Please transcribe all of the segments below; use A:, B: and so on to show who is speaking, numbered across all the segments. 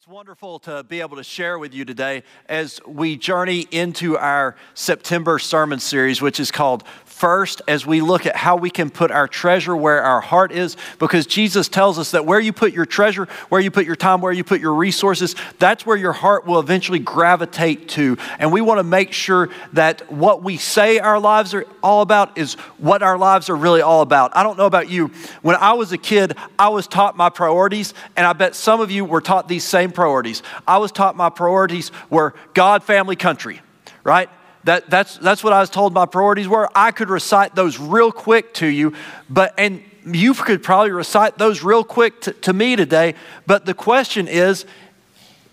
A: It's wonderful to be able to share with you today as we journey into our September sermon series, which is called First, as we look at how we can put our treasure where our heart is, because Jesus tells us that where you put your treasure, where you put your time, where you put your resources, that's where your heart will eventually gravitate to. And we want to make sure that what we say our lives are all about is what our lives are really all about. I don't know about you. When I was a kid, I was taught my priorities, and I bet some of you were taught these same same priorities. I was taught my priorities were God, family, country, right? That, that's, that's what I was told my priorities were. I could recite those real quick to you, but, and you could probably recite those real quick to, to me today. But the question is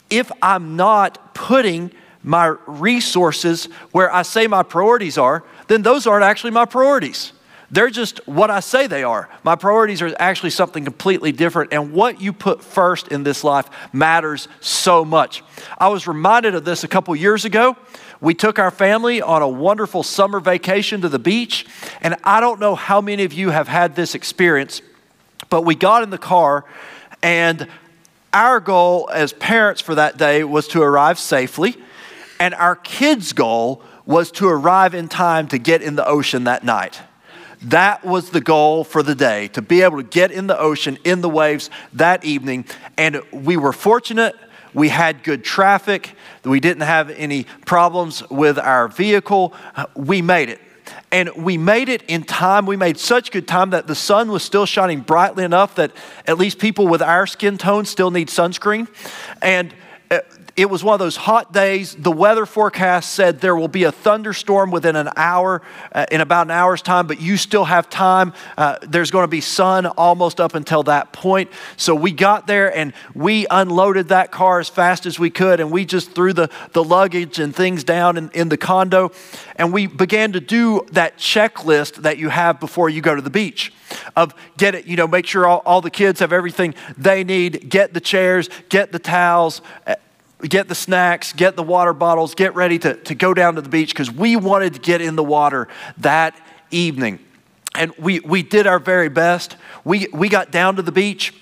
A: if I'm not putting my resources where I say my priorities are, then those aren't actually my priorities. They're just what I say they are. My priorities are actually something completely different, and what you put first in this life matters so much. I was reminded of this a couple years ago. We took our family on a wonderful summer vacation to the beach, and I don't know how many of you have had this experience, but we got in the car, and our goal as parents for that day was to arrive safely, and our kids' goal was to arrive in time to get in the ocean that night. That was the goal for the day to be able to get in the ocean, in the waves that evening. And we were fortunate. We had good traffic. We didn't have any problems with our vehicle. We made it. And we made it in time. We made such good time that the sun was still shining brightly enough that at least people with our skin tone still need sunscreen. And uh, it was one of those hot days. The weather forecast said there will be a thunderstorm within an hour, uh, in about an hour's time, but you still have time. Uh, there's going to be sun almost up until that point. So we got there and we unloaded that car as fast as we could, and we just threw the, the luggage and things down in, in the condo, and we began to do that checklist that you have before you go to the beach of get it, you know, make sure all, all the kids have everything they need, get the chairs, get the towels, get the snacks, get the water bottles, get ready to, to go down to the beach because we wanted to get in the water that evening. And we, we did our very best. We, we got down to the beach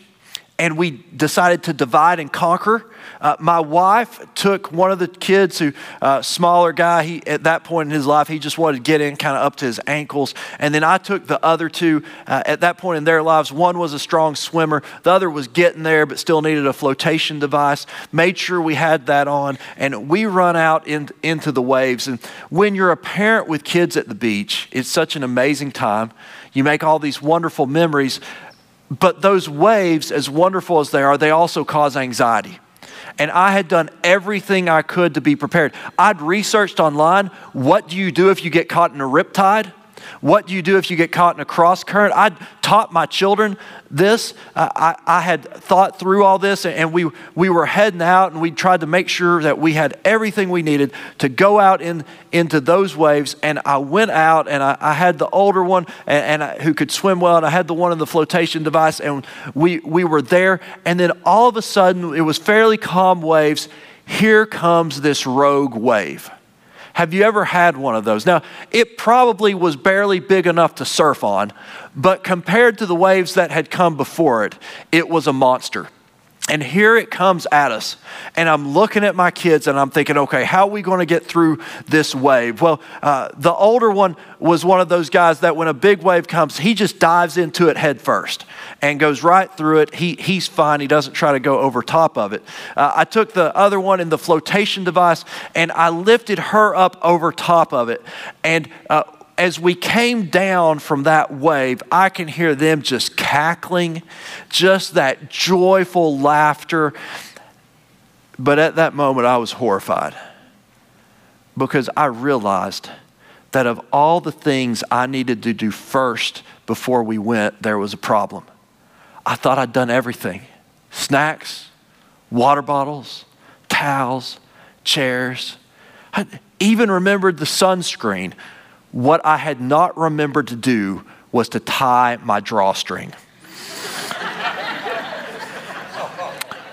A: and we decided to divide and conquer. Uh, my wife took one of the kids, who uh, smaller guy. He at that point in his life, he just wanted to get in kind of up to his ankles. And then I took the other two. Uh, at that point in their lives, one was a strong swimmer, the other was getting there but still needed a flotation device. Made sure we had that on, and we run out in, into the waves. And when you're a parent with kids at the beach, it's such an amazing time. You make all these wonderful memories, but those waves, as wonderful as they are, they also cause anxiety. And I had done everything I could to be prepared. I'd researched online what do you do if you get caught in a riptide? What do you do if you get caught in a cross current? I taught my children this. Uh, I, I had thought through all this, and we, we were heading out, and we tried to make sure that we had everything we needed to go out in, into those waves. And I went out, and I, I had the older one and, and I, who could swim well, and I had the one in the flotation device, and we, we were there. And then all of a sudden, it was fairly calm waves. Here comes this rogue wave. Have you ever had one of those? Now, it probably was barely big enough to surf on, but compared to the waves that had come before it, it was a monster. And here it comes at us. And I'm looking at my kids and I'm thinking, okay, how are we going to get through this wave? Well, uh, the older one was one of those guys that when a big wave comes, he just dives into it head first and goes right through it. He, he's fine. He doesn't try to go over top of it. Uh, I took the other one in the flotation device and I lifted her up over top of it. And uh, as we came down from that wave, I can hear them just cackling, just that joyful laughter. But at that moment, I was horrified because I realized that of all the things I needed to do first before we went, there was a problem. I thought I'd done everything snacks, water bottles, towels, chairs. I even remembered the sunscreen. What I had not remembered to do was to tie my drawstring.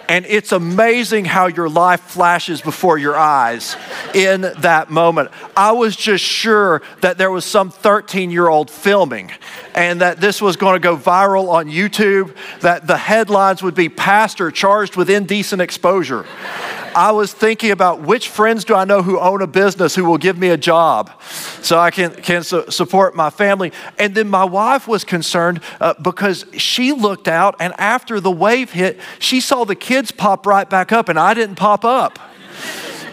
A: And it's amazing how your life flashes before your eyes in that moment. I was just sure that there was some 13 year old filming and that this was going to go viral on YouTube, that the headlines would be Pastor charged with indecent exposure. I was thinking about which friends do I know who own a business who will give me a job so I can, can su- support my family. And then my wife was concerned uh, because she looked out, and after the wave hit, she saw the kids pop right back up, and I didn't pop up.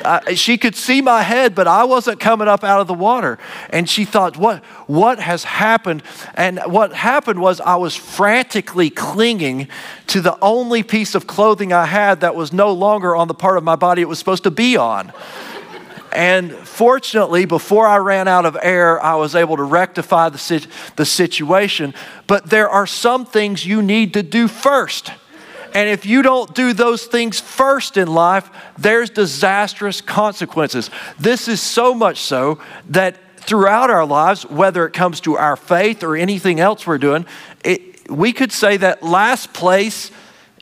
A: Uh, she could see my head, but I wasn't coming up out of the water. And she thought, what, what has happened? And what happened was I was frantically clinging to the only piece of clothing I had that was no longer on the part of my body it was supposed to be on. And fortunately, before I ran out of air, I was able to rectify the, the situation. But there are some things you need to do first. And if you don't do those things first in life, there's disastrous consequences. This is so much so that throughout our lives, whether it comes to our faith or anything else we're doing, it, we could say that last place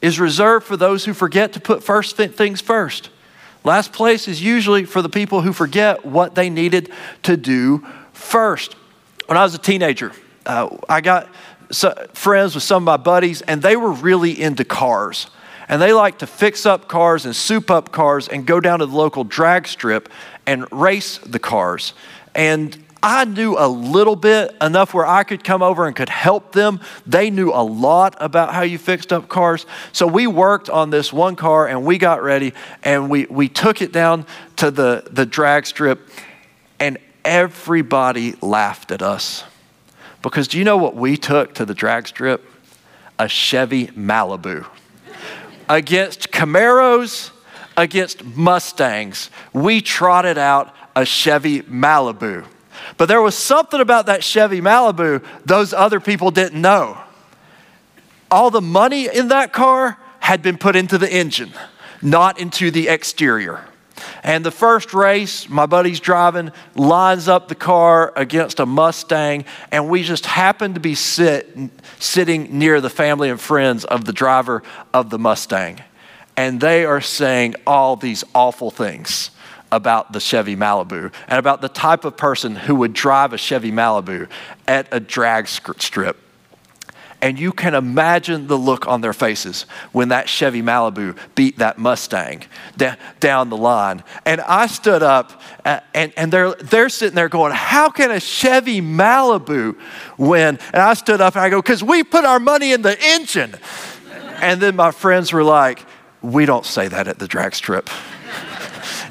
A: is reserved for those who forget to put first th- things first. Last place is usually for the people who forget what they needed to do first. When I was a teenager, uh, I got friends with some of my buddies, and they were really into cars. And they like to fix up cars and soup up cars and go down to the local drag strip and race the cars. And I knew a little bit, enough where I could come over and could help them. They knew a lot about how you fixed up cars. So we worked on this one car and we got ready and we, we took it down to the, the drag strip, and everybody laughed at us. Because do you know what we took to the drag strip? A Chevy Malibu. against Camaros, against Mustangs, we trotted out a Chevy Malibu. But there was something about that Chevy Malibu those other people didn't know. All the money in that car had been put into the engine, not into the exterior. And the first race, my buddy's driving, lines up the car against a Mustang, and we just happened to be sit, sitting near the family and friends of the driver of the Mustang. And they are saying all these awful things about the Chevy Malibu and about the type of person who would drive a Chevy Malibu at a drag strip. And you can imagine the look on their faces when that Chevy Malibu beat that Mustang down the line. And I stood up and, and they're, they're sitting there going, How can a Chevy Malibu win? And I stood up and I go, Because we put our money in the engine. And then my friends were like, We don't say that at the drag strip.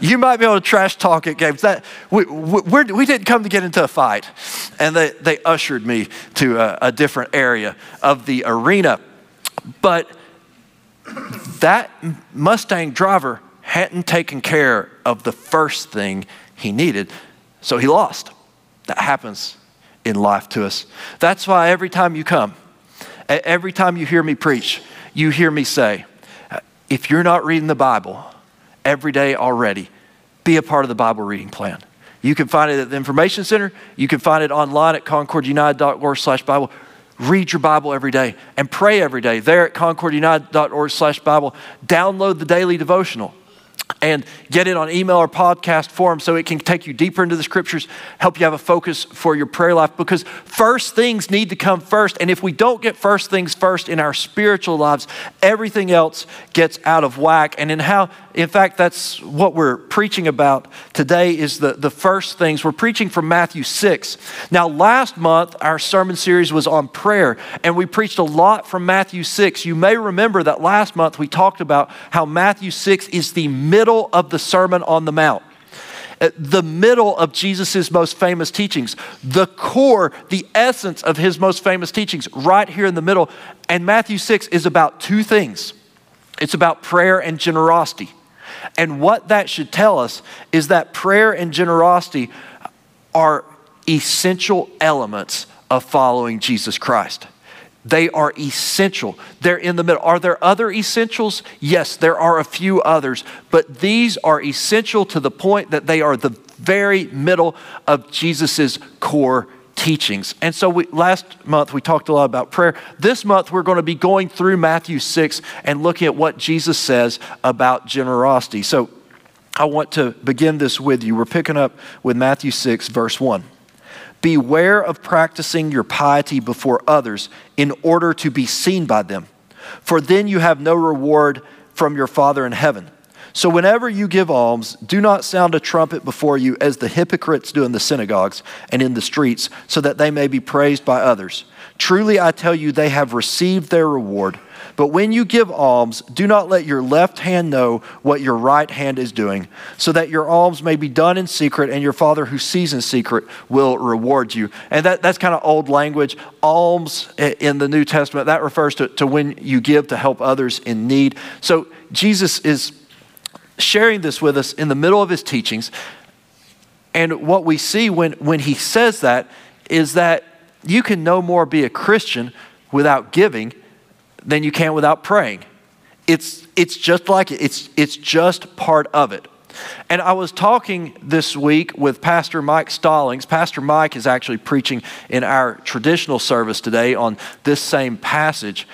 A: You might be able to trash talk at games. That we, we, we didn't come to get into a fight, and they, they ushered me to a, a different area of the arena. But that Mustang driver hadn't taken care of the first thing he needed, so he lost. That happens in life to us. That's why every time you come, every time you hear me preach, you hear me say, if you're not reading the Bible, every day already. Be a part of the Bible reading plan. You can find it at the Information Center. You can find it online at concordunited.org slash Bible. Read your Bible every day and pray every day. There at concordunited.org slash Bible. Download the daily devotional and get it on email or podcast form so it can take you deeper into the scriptures, help you have a focus for your prayer life because first things need to come first. And if we don't get first things first in our spiritual lives, everything else gets out of whack. And in how, in fact, that's what we're preaching about today is the, the first things. We're preaching from Matthew 6. Now, last month, our sermon series was on prayer, and we preached a lot from Matthew 6. You may remember that last month we talked about how Matthew 6 is the middle of the Sermon on the Mount the middle of Jesus' most famous teachings, the core, the essence of his most famous teachings, right here in the middle. And Matthew 6 is about two things it's about prayer and generosity. And what that should tell us is that prayer and generosity are essential elements of following Jesus Christ. They are essential. They're in the middle. Are there other essentials? Yes, there are a few others, but these are essential to the point that they are the very middle of Jesus' core teachings. And so we, last month we talked a lot about prayer. This month we're going to be going through Matthew 6 and looking at what Jesus says about generosity. So I want to begin this with you. We're picking up with Matthew 6, verse 1. Beware of practicing your piety before others in order to be seen by them, for then you have no reward from your Father in heaven. So, whenever you give alms, do not sound a trumpet before you as the hypocrites do in the synagogues and in the streets, so that they may be praised by others. Truly, I tell you, they have received their reward. But when you give alms, do not let your left hand know what your right hand is doing, so that your alms may be done in secret, and your Father who sees in secret will reward you. And that, that's kind of old language. Alms in the New Testament, that refers to, to when you give to help others in need. So Jesus is sharing this with us in the middle of his teachings. And what we see when, when he says that is that you can no more be a Christian without giving than you can without praying. It's, it's just like it, it's, it's just part of it. And I was talking this week with Pastor Mike Stallings. Pastor Mike is actually preaching in our traditional service today on this same passage.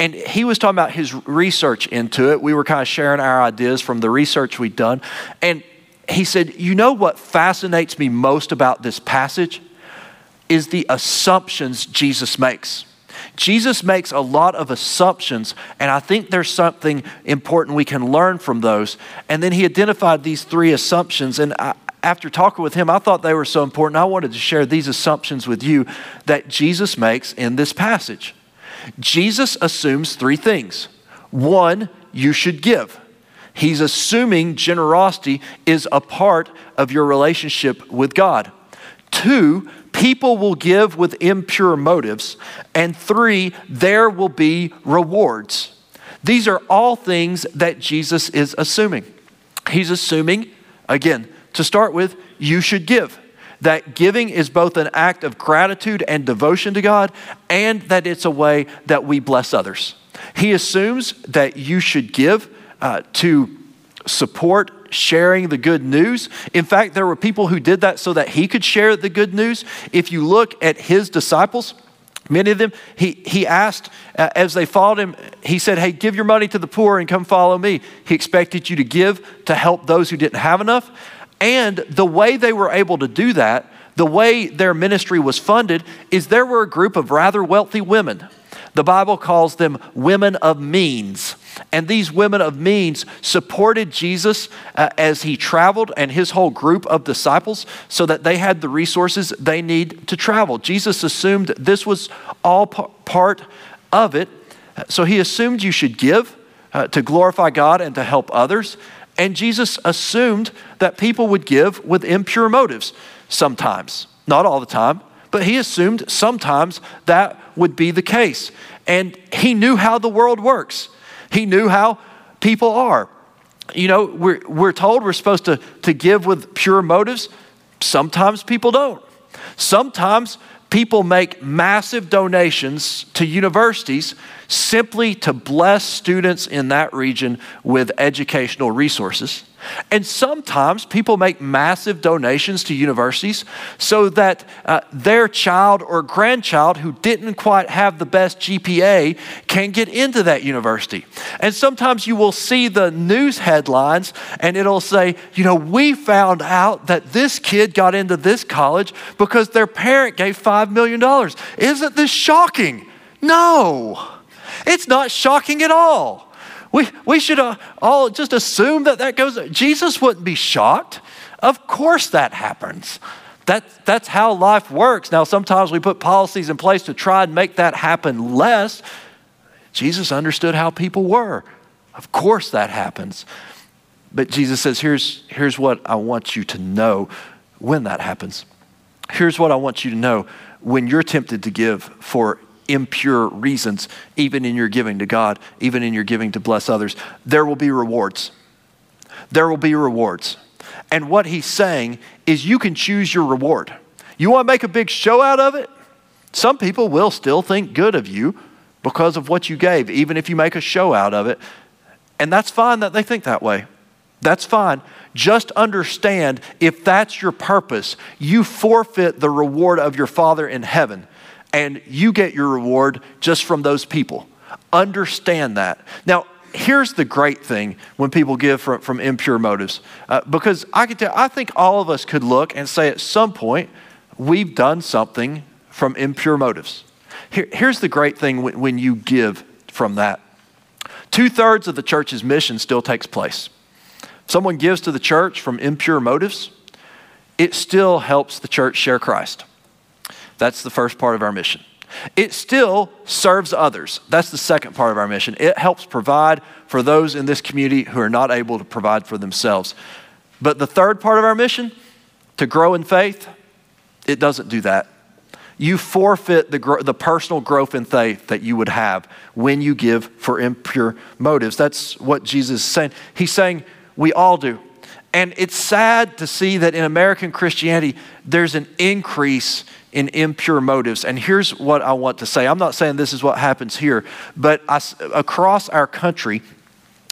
A: And he was talking about his research into it. We were kind of sharing our ideas from the research we'd done. And he said, You know what fascinates me most about this passage? Is the assumptions Jesus makes. Jesus makes a lot of assumptions, and I think there's something important we can learn from those. And then he identified these three assumptions, and I, after talking with him, I thought they were so important. I wanted to share these assumptions with you that Jesus makes in this passage. Jesus assumes three things. One, you should give. He's assuming generosity is a part of your relationship with God. Two, people will give with impure motives. And three, there will be rewards. These are all things that Jesus is assuming. He's assuming, again, to start with, you should give that giving is both an act of gratitude and devotion to God, and that it's a way that we bless others. He assumes that you should give uh, to support sharing the good news. In fact, there were people who did that so that he could share the good news. If you look at his disciples, Many of them, he, he asked uh, as they followed him, he said, Hey, give your money to the poor and come follow me. He expected you to give to help those who didn't have enough. And the way they were able to do that, the way their ministry was funded, is there were a group of rather wealthy women. The Bible calls them women of means. And these women of means supported Jesus uh, as he traveled and his whole group of disciples so that they had the resources they need to travel. Jesus assumed this was all p- part of it. So he assumed you should give uh, to glorify God and to help others. And Jesus assumed that people would give with impure motives sometimes, not all the time, but he assumed sometimes that would be the case. And he knew how the world works, he knew how people are. You know, we're, we're told we're supposed to, to give with pure motives. Sometimes people don't. Sometimes people make massive donations to universities simply to bless students in that region with educational resources. And sometimes people make massive donations to universities so that uh, their child or grandchild who didn't quite have the best GPA can get into that university. And sometimes you will see the news headlines and it'll say, you know, we found out that this kid got into this college because their parent gave $5 million. Isn't this shocking? No, it's not shocking at all. We, we should uh, all just assume that that goes. Jesus wouldn't be shocked. Of course that happens. That, that's how life works. Now, sometimes we put policies in place to try and make that happen less. Jesus understood how people were. Of course that happens. But Jesus says, here's, here's what I want you to know when that happens. Here's what I want you to know when you're tempted to give for impure reasons, even in your giving to God, even in your giving to bless others, there will be rewards. There will be rewards. And what he's saying is you can choose your reward. You want to make a big show out of it? Some people will still think good of you because of what you gave, even if you make a show out of it. And that's fine that they think that way. That's fine. Just understand if that's your purpose, you forfeit the reward of your Father in heaven, and you get your reward just from those people. Understand that. Now, here's the great thing when people give from, from impure motives, uh, because I can tell, I think all of us could look and say at some point we've done something from impure motives. Here, here's the great thing when, when you give from that. Two thirds of the church's mission still takes place. Someone gives to the church from impure motives, it still helps the church share Christ. That's the first part of our mission. It still serves others. That's the second part of our mission. It helps provide for those in this community who are not able to provide for themselves. But the third part of our mission, to grow in faith, it doesn't do that. You forfeit the, the personal growth in faith that you would have when you give for impure motives. That's what Jesus is saying. He's saying, we all do. And it's sad to see that in American Christianity, there's an increase in impure motives. And here's what I want to say I'm not saying this is what happens here, but I, across our country,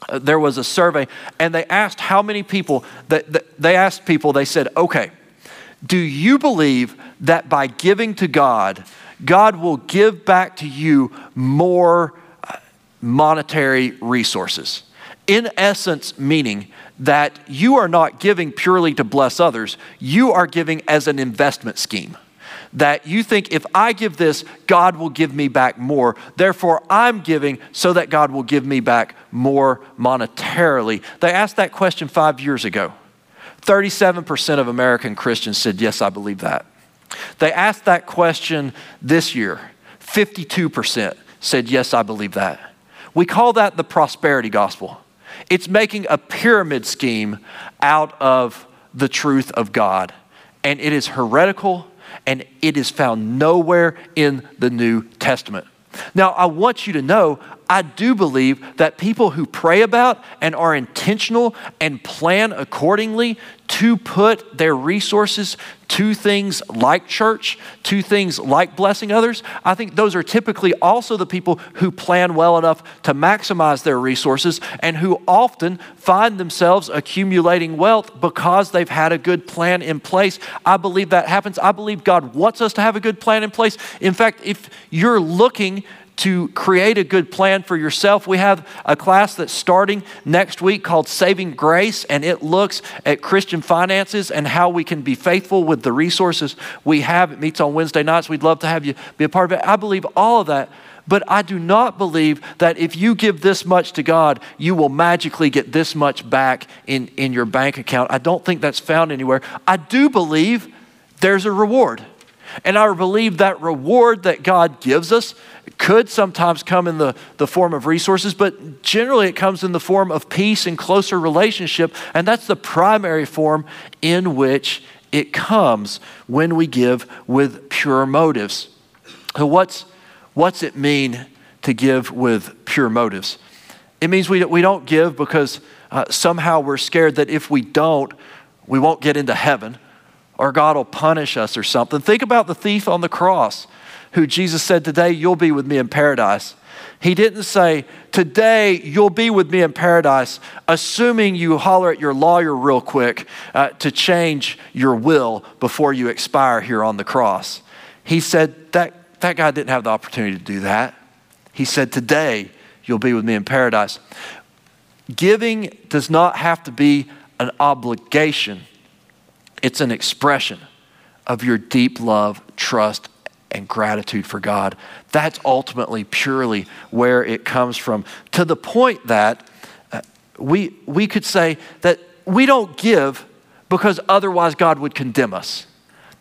A: uh, there was a survey, and they asked how many people, that, that, they asked people, they said, okay, do you believe that by giving to God, God will give back to you more uh, monetary resources? In essence, meaning that you are not giving purely to bless others, you are giving as an investment scheme that you think if I give this, God will give me back more. Therefore, I'm giving so that God will give me back more monetarily. They asked that question five years ago. 37% of American Christians said, Yes, I believe that. They asked that question this year. 52% said, Yes, I believe that. We call that the prosperity gospel. It's making a pyramid scheme out of the truth of God. And it is heretical and it is found nowhere in the New Testament. Now, I want you to know, I do believe that people who pray about and are intentional and plan accordingly to put their resources to things like church, to things like blessing others, I think those are typically also the people who plan well enough to maximize their resources and who often find themselves accumulating wealth because they've had a good plan in place. I believe that happens. I believe God wants us to have a good plan in place. In fact, if you're looking to create a good plan for yourself. We have a class that's starting next week called Saving Grace, and it looks at Christian finances and how we can be faithful with the resources we have. It meets on Wednesday nights. We'd love to have you be a part of it. I believe all of that. But I do not believe that if you give this much to God, you will magically get this much back in, in your bank account. I don't think that's found anywhere. I do believe there's a reward. And I believe that reward that God gives us could sometimes come in the, the form of resources, but generally it comes in the form of peace and closer relationship. And that's the primary form in which it comes when we give with pure motives. So, what's, what's it mean to give with pure motives? It means we, we don't give because uh, somehow we're scared that if we don't, we won't get into heaven or God will punish us or something. Think about the thief on the cross who Jesus said, Today you'll be with me in paradise. He didn't say, Today you'll be with me in paradise, assuming you holler at your lawyer real quick uh, to change your will before you expire here on the cross. He said, that, that guy didn't have the opportunity to do that. He said, Today you'll be with me in paradise. Giving does not have to be an obligation, it's an expression of your deep love, trust, and gratitude for God. That's ultimately purely where it comes from. To the point that uh, we, we could say that we don't give because otherwise God would condemn us.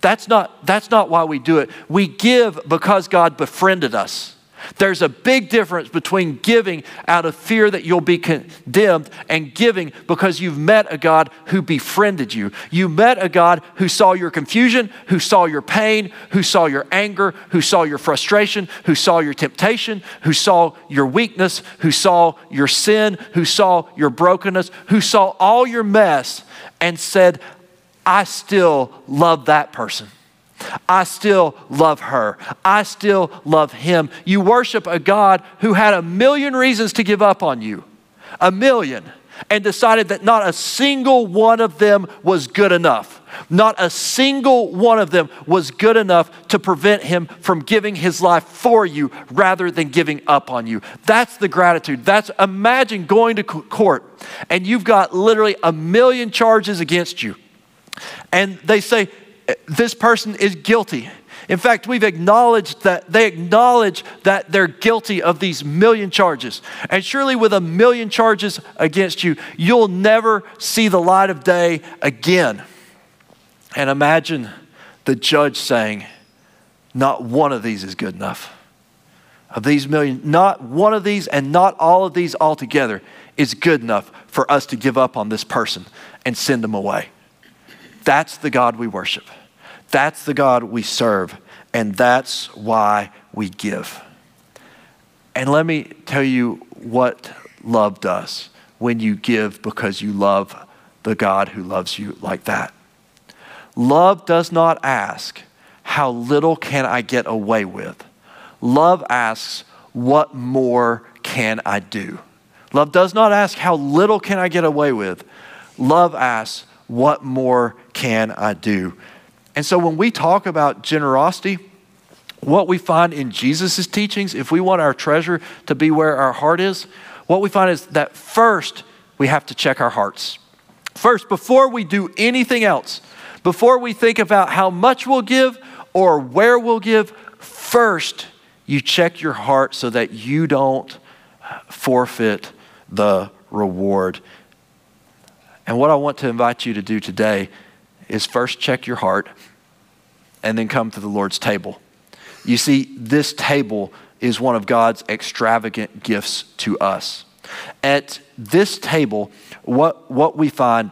A: That's not, that's not why we do it. We give because God befriended us. There's a big difference between giving out of fear that you'll be condemned and giving because you've met a God who befriended you. You met a God who saw your confusion, who saw your pain, who saw your anger, who saw your frustration, who saw your temptation, who saw your weakness, who saw your sin, who saw your brokenness, who saw all your mess and said, I still love that person. I still love her. I still love him. You worship a God who had a million reasons to give up on you. A million. and decided that not a single one of them was good enough. Not a single one of them was good enough to prevent him from giving his life for you rather than giving up on you. That's the gratitude. That's imagine going to court and you've got literally a million charges against you. And they say, This person is guilty. In fact, we've acknowledged that they acknowledge that they're guilty of these million charges. And surely, with a million charges against you, you'll never see the light of day again. And imagine the judge saying, Not one of these is good enough. Of these million, not one of these and not all of these altogether is good enough for us to give up on this person and send them away. That's the God we worship. That's the God we serve. And that's why we give. And let me tell you what love does when you give because you love the God who loves you like that. Love does not ask, How little can I get away with? Love asks, What more can I do? Love does not ask, How little can I get away with? Love asks, What more can I do? And so when we talk about generosity, what we find in Jesus' teachings, if we want our treasure to be where our heart is, what we find is that first we have to check our hearts. First, before we do anything else, before we think about how much we'll give or where we'll give, first you check your heart so that you don't forfeit the reward. And what I want to invite you to do today is first check your heart and then come to the Lord's table. You see, this table is one of God's extravagant gifts to us. At this table, what, what we find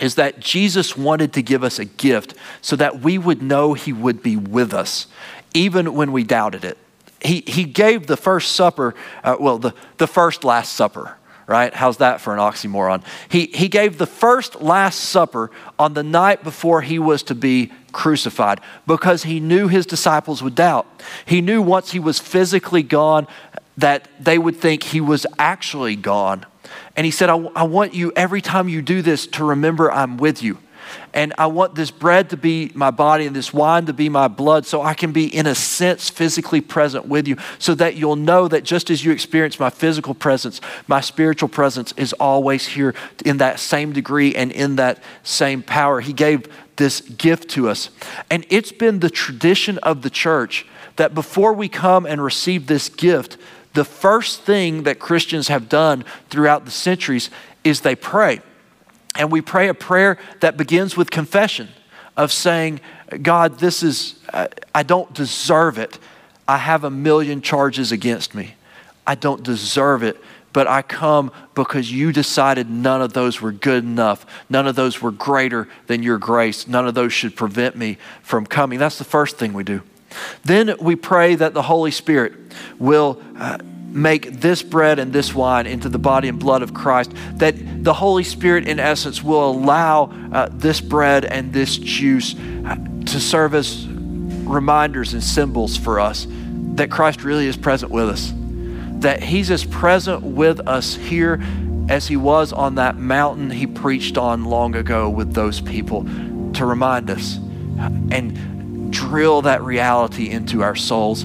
A: is that Jesus wanted to give us a gift so that we would know he would be with us, even when we doubted it. He, he gave the first supper, uh, well, the, the first Last Supper, right? How's that for an oxymoron? He, he gave the first Last Supper on the night before he was to be crucified because he knew his disciples would doubt. He knew once he was physically gone that they would think he was actually gone. And he said, I, I want you, every time you do this, to remember I'm with you. And I want this bread to be my body and this wine to be my blood so I can be, in a sense, physically present with you so that you'll know that just as you experience my physical presence, my spiritual presence is always here in that same degree and in that same power. He gave this gift to us. And it's been the tradition of the church that before we come and receive this gift, the first thing that Christians have done throughout the centuries is they pray. And we pray a prayer that begins with confession of saying, God, this is, I don't deserve it. I have a million charges against me. I don't deserve it, but I come because you decided none of those were good enough. None of those were greater than your grace. None of those should prevent me from coming. That's the first thing we do. Then we pray that the Holy Spirit will uh, make this bread and this wine into the body and blood of Christ, that the Holy Spirit, in essence, will allow uh, this bread and this juice uh, to serve as reminders and symbols for us that Christ really is present with us, that He's as present with us here as He was on that mountain He preached on long ago with those people to remind us. And drill that reality into our souls.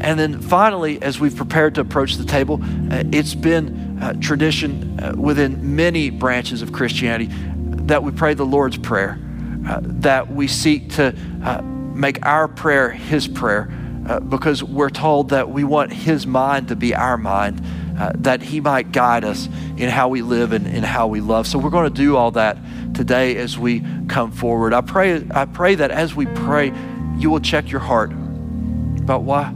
A: And then finally, as we've prepared to approach the table, uh, it's been uh, tradition uh, within many branches of Christianity that we pray the Lord's Prayer, uh, that we seek to uh, make our prayer His prayer, uh, because we're told that we want His mind to be our mind, that He might guide us in how we live and in how we love. So we're going to do all that today as we come forward. I pray, I pray that as we pray, you will check your heart about why,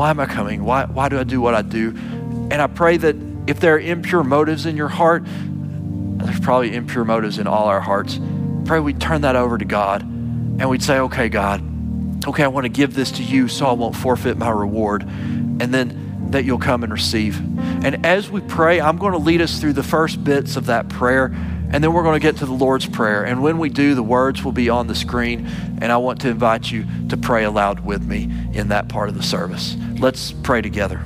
A: why am I coming? Why, why do I do what I do? And I pray that if there are impure motives in your heart, there's probably impure motives in all our hearts. Pray we turn that over to God and we'd say, okay, God, okay, I want to give this to you so I won't forfeit my reward. And then that you'll come and receive. And as we pray, I'm going to lead us through the first bits of that prayer. And then we're going to get to the Lord's Prayer. And when we do, the words will be on the screen. And I want to invite you to pray aloud with me in that part of the service. Let's pray together.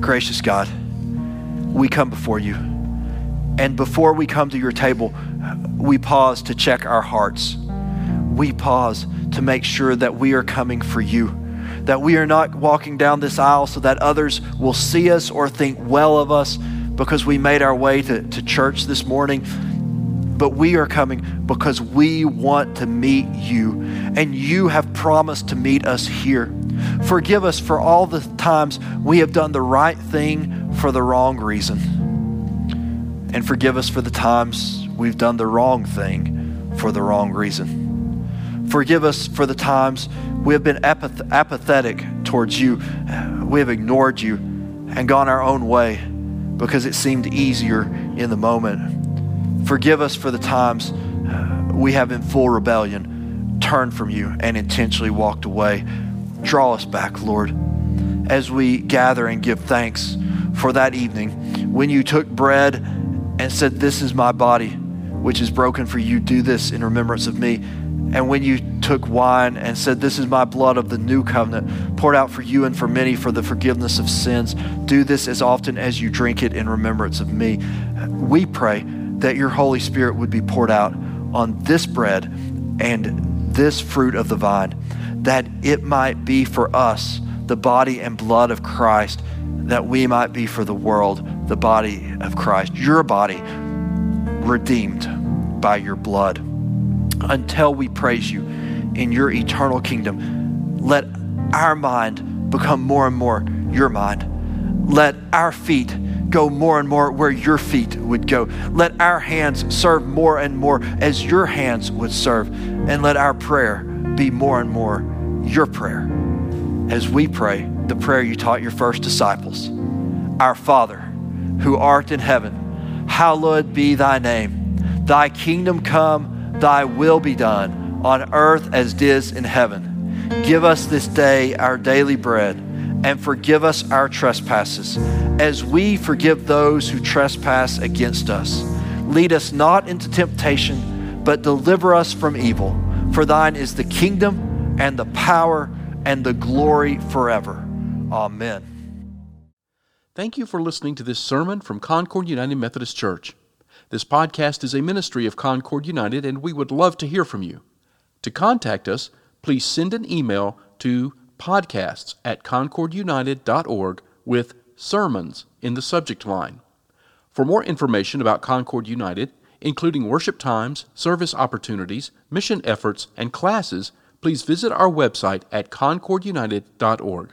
A: Gracious God, we come before you. And before we come to your table, we pause to check our hearts. We pause to make sure that we are coming for you, that we are not walking down this aisle so that others will see us or think well of us because we made our way to, to church this morning. But we are coming because we want to meet you, and you have promised to meet us here. Forgive us for all the times we have done the right thing for the wrong reason. And forgive us for the times we've done the wrong thing for the wrong reason. Forgive us for the times we have been apath- apathetic towards you. We have ignored you and gone our own way because it seemed easier in the moment. Forgive us for the times uh, we have, in full rebellion, turned from you and intentionally walked away. Draw us back, Lord, as we gather and give thanks for that evening when you took bread and said, This is my body, which is broken for you. Do this in remembrance of me. And when you took wine and said, This is my blood of the new covenant, poured out for you and for many for the forgiveness of sins, do this as often as you drink it in remembrance of me. We pray that your Holy Spirit would be poured out on this bread and this fruit of the vine, that it might be for us the body and blood of Christ, that we might be for the world the body of Christ, your body redeemed by your blood. Until we praise you in your eternal kingdom, let our mind become more and more your mind. Let our feet go more and more where your feet would go. Let our hands serve more and more as your hands would serve. And let our prayer be more and more your prayer as we pray the prayer you taught your first disciples Our Father, who art in heaven, hallowed be thy name. Thy kingdom come, thy will be done on earth as it is in heaven. Give us this day our daily bread and forgive us our trespasses as we forgive those who trespass against us. Lead us not into temptation, but deliver us from evil. For thine is the kingdom and the power and the glory forever. Amen.
B: Thank you for listening to this sermon from Concord United Methodist Church. This podcast is a ministry of Concord United, and we would love to hear from you. To contact us, please send an email to podcasts at concordunited.org with sermons in the subject line. For more information about Concord United, including worship times, service opportunities, mission efforts, and classes, please visit our website at concordunited.org.